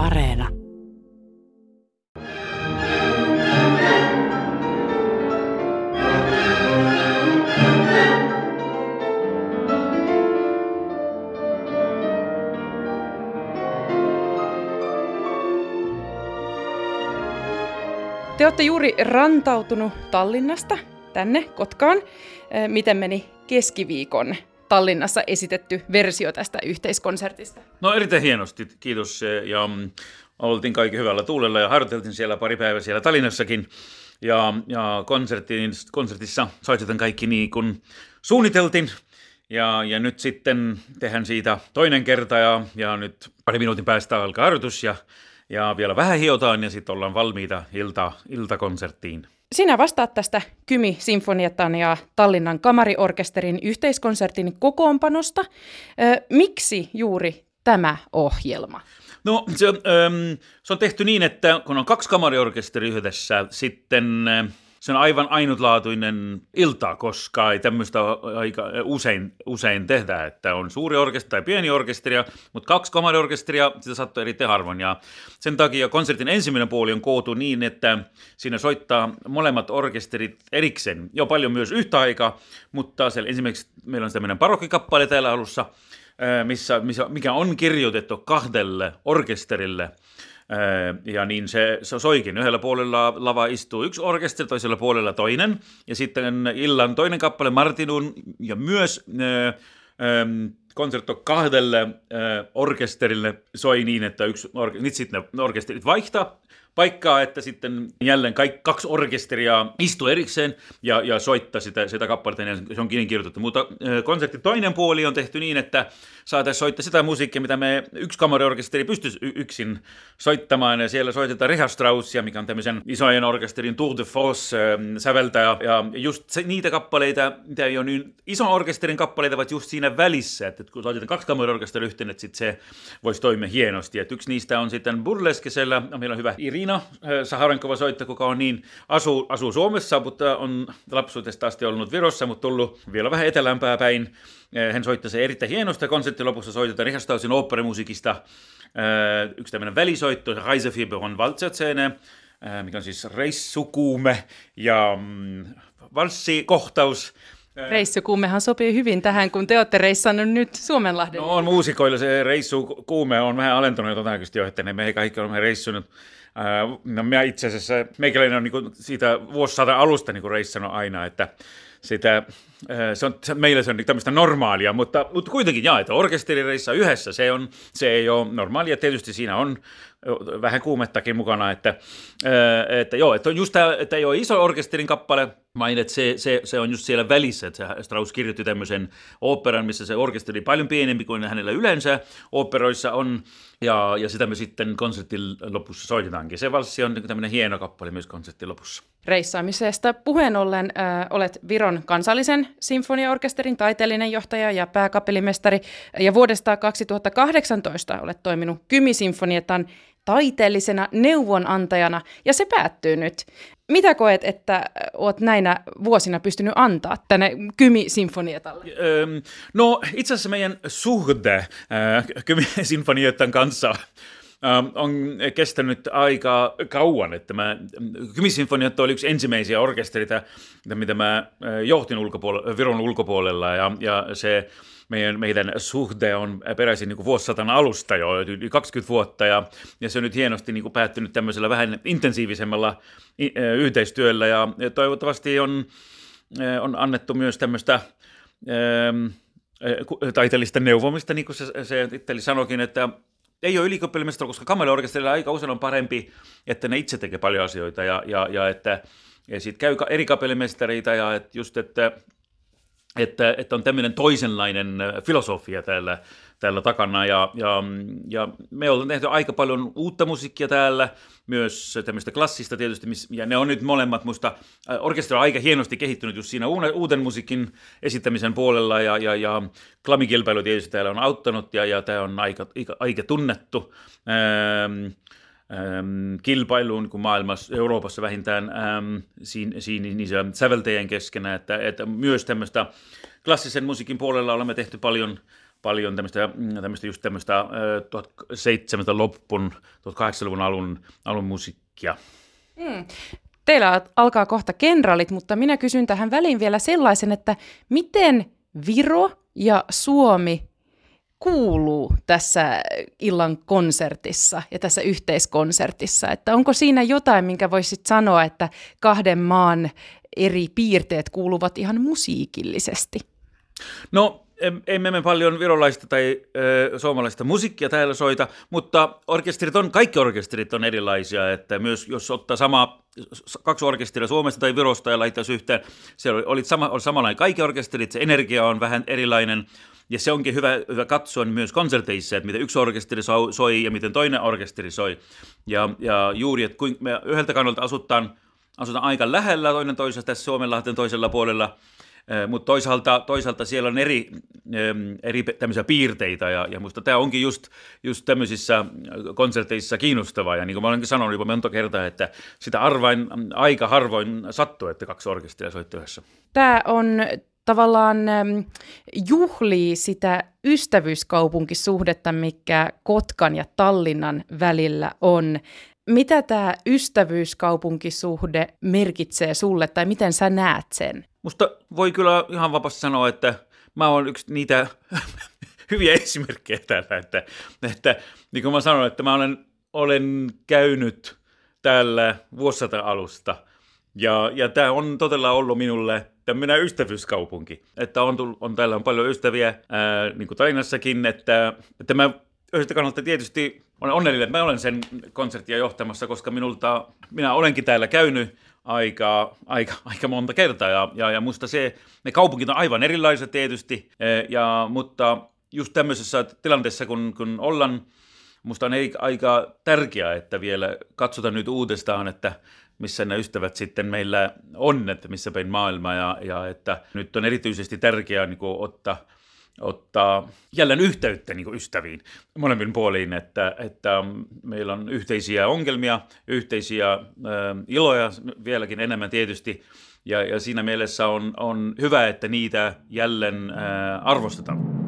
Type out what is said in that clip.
Areena. Te olette juuri rantautunut Tallinnasta tänne Kotkaan. Miten meni keskiviikon Tallinnassa esitetty versio tästä yhteiskonsertista? No erittäin hienosti, kiitos. Ja mm, oltiin kaikki hyvällä tuulella ja harjoiteltiin siellä pari päivää siellä Tallinnassakin. Ja, ja konsertissa soitetaan kaikki niin kuin suunniteltiin. Ja, ja nyt sitten tehdään siitä toinen kerta ja, ja nyt pari minuutin päästä alkaa harjoitus ja, ja vielä vähän hiotaan ja sitten ollaan valmiita ilta, iltakonserttiin. Sinä vastaat tästä Kymi Sinfoniatan ja Tallinnan kamariorkesterin yhteiskonsertin kokoonpanosta. Miksi juuri tämä ohjelma? No se, ähm, se on tehty niin, että kun on kaksi kamariorkesteri yhdessä, sitten se on aivan ainutlaatuinen ilta, koska ei tämmöistä aika usein, usein tehdä, että on suuri orkesteri tai pieni orkesteri, mutta kaksi kamariorkesteria, sitä sattuu eri harvoin. Ja sen takia konsertin ensimmäinen puoli on kootu niin, että siinä soittaa molemmat orkesterit erikseen, jo paljon myös yhtä aikaa, mutta siellä esimerkiksi meillä on tämmöinen parokkikappale täällä alussa, missä, missä, mikä on kirjoitettu kahdelle orkesterille – ja niin se, soikin. Yhdellä puolella lava istuu yksi orkesteri, toisella puolella toinen. Ja sitten illan toinen kappale Martinun ja myös konsertto kahdelle orkesterille soi niin, että yksi orke- nyt sitten ne orkesterit vaihtaa paikkaa, että sitten jälleen kaikki, kaksi orkesteria istuu erikseen ja, ja soittaa sitä, sitä kappaletta, ja se on kirjoitettu. Mutta konsertin toinen puoli on tehty niin, että saataisiin soittaa sitä musiikkia, mitä me yksi kamariorkesteri pystyisi yksin soittamaan, ja siellä soitetaan Richard Straussia, mikä on tämmöisen isojen orkesterin Tour de Force säveltäjä, ja just se, niitä kappaleita, mitä ei ole niin ison orkesterin kappaleita, ovat just siinä välissä, että kun soitetaan kaksi kamariorkesteria yhteen, että sitten se voisi toimia hienosti. Et yksi niistä on sitten Burleskesellä, meillä on hyvä Irina, Niina eh, Saharenkova soittaja, kuka on niin, asuu, asuu Suomessa, mutta on lapsuudesta asti ollut Virossa, mutta tullut vielä vähän etelämpää päin. Eh, hän soittaa se erittäin hienosti. Konsertti lopussa soitetaan Richardstausin oopperimusiikista eh, yksi tämmöinen välisoitto, Reisefieberon Waltzerszene, mikä on siis reissukuume ja mm, valssikohtaus. Reissukuumehan sopii hyvin tähän, kun te olette reissannut nyt Suomenlahden. No on muusikoilla se reissukuume on vähän alentunut todennäköisesti jo, että ne me kaikki olemme reissunut No minä itse asiassa, meikäläinen on niin siitä vuosisadan alusta niin reissannut aina, että sitä, se on, se, meillä se on tämmöistä normaalia, mutta, mutta kuitenkin jaa, että orkesterireissa yhdessä se, on, se ei ole normaalia. Tietysti siinä on vähän kuumettakin mukana, että, että joo, että on just tämä, että ei ole iso orkesterin kappale, vain että se, se, se, on just siellä välissä, että Strauss kirjoitti tämmöisen operan, missä se orkesteri paljon pienempi kuin hänellä yleensä operoissa on, ja, ja sitä me sitten konsertin lopussa soitetaankin. Se valssi on tämmöinen hieno kappale myös konsertin lopussa. Reissaamisesta puheen ollen äh, olet Viron kansallisen sinfoniaorkesterin taiteellinen johtaja ja pääkapellimestari, ja vuodesta 2018 olet toiminut Kymi-sinfonietan taiteellisena neuvonantajana, ja se päättyy nyt. Mitä koet, että olet näinä vuosina pystynyt antaa tänne Kymi-sinfonietalle? No itse asiassa meidän suhde äh, Kymi-sinfonietan kanssa on kestänyt aika kauan, että mä, Kymi-sinfoniat oli yksi ensimmäisiä orkesterita, mitä mä äh, johtin ulkopuolella, Viron ulkopuolella, ja, ja se meidän, meidän suhde on peräisin niin vuosisatan alusta jo, yli 20 vuotta, ja, ja se on nyt hienosti niin kuin päättynyt tämmöisellä vähän intensiivisemmalla yhteistyöllä, ja, ja toivottavasti on, on annettu myös tämmöistä taiteellista neuvomista, niin kuin se, se Itteli sanokin, että ei ole ylikoppelimestari, koska kameliorkesterilla aika usein on parempi, että ne itse tekee paljon asioita ja, ja, ja että ja sitten käy eri kapellimestareita ja että just, että että, että on tämmöinen toisenlainen filosofia täällä, täällä takana. Ja, ja, ja me ollaan tehty aika paljon uutta musiikkia täällä, myös tämmöistä klassista tietysti, ja ne on nyt molemmat musta, orkesteri on aika hienosti kehittynyt just siinä uuden musiikin esittämisen puolella, ja, ja, ja klamikilpailu tietysti täällä on auttanut, ja, ja tämä on aika, aika, aika tunnettu. Ähm, ähm, kilpailuun kuin maailmassa, Euroopassa vähintään ähm, siinä, siinä niin säveltäjien keskenä, että, että myös tämmöistä klassisen musiikin puolella olemme tehty paljon, paljon tämmöistä, tämmöistä just tämmöistä 1700 loppun, 1800-luvun alun, alun musiikkia. Mm. Teillä alkaa kohta kenraalit, mutta minä kysyn tähän väliin vielä sellaisen, että miten Viro ja Suomi kuuluu tässä illan konsertissa ja tässä yhteiskonsertissa? Että onko siinä jotain, minkä voisit sanoa, että kahden maan eri piirteet kuuluvat ihan musiikillisesti? No emme me paljon virolaista tai ö, suomalaista musiikkia täällä soita, mutta orkesterit on, kaikki orkesterit on erilaisia, että myös jos ottaa sama, kaksi orkesteria Suomesta tai Virosta ja laittaisi yhteen, se oli, oli, sama, oli samanlainen kaikki orkesterit, se energia on vähän erilainen, ja se onkin hyvä, hyvä katsoa myös konserteissa, että miten yksi orkesteri soi ja miten toinen orkesteri soi. Ja, ja juuri, että kuinka me yhdeltä kannalta asutaan, asutaan aika lähellä toinen toisesta tässä Suomenlahten toisella puolella, mutta toisaalta, toisaalta siellä on eri, eri tämmöisiä piirteitä ja, ja musta tämä onkin just, just tämmöisissä konserteissa kiinnostavaa ja niin kuin mä olenkin sanonut jopa monta kertaa, että sitä arvain, aika harvoin sattuu, että kaksi orkesteria soitti yhdessä. Tämä on tavallaan juhlii sitä ystävyyskaupunkisuhdetta, mikä Kotkan ja Tallinnan välillä on. Mitä tämä ystävyyskaupunkisuhde merkitsee sulle tai miten sä näet sen? Musta voi kyllä ihan vapaasti sanoa, että mä oon yksi niitä hyviä esimerkkejä täällä, että, että niin kuin mä sanoin, että mä olen, olen käynyt täällä vuosisata alusta ja, ja tämä on todella ollut minulle tämmöinen ystävyyskaupunki, että on, tullut, on täällä on paljon ystäviä, ää, niin kuin Talinassakin, että, että mä yhdestä kannalta tietysti olen onnellinen, että mä olen sen konserttia johtamassa, koska minulta, minä olenkin täällä käynyt aika, aika, aika monta kertaa. Ja, ja, ja musta se, ne kaupungit on aivan erilaiset tietysti, e, ja, mutta just tämmöisessä tilanteessa, kun, kun ollaan, musta on aika tärkeää, että vielä katsotaan nyt uudestaan, että missä ne ystävät sitten meillä on, että missä päin maailmaa, ja, ja että nyt on erityisesti tärkeää niin ottaa ottaa jälleen yhteyttä niin ystäviin molemmin puoliin, että, että meillä on yhteisiä ongelmia, yhteisiä äh, iloja vieläkin enemmän tietysti, ja, ja siinä mielessä on, on hyvä, että niitä jälleen äh, arvostetaan.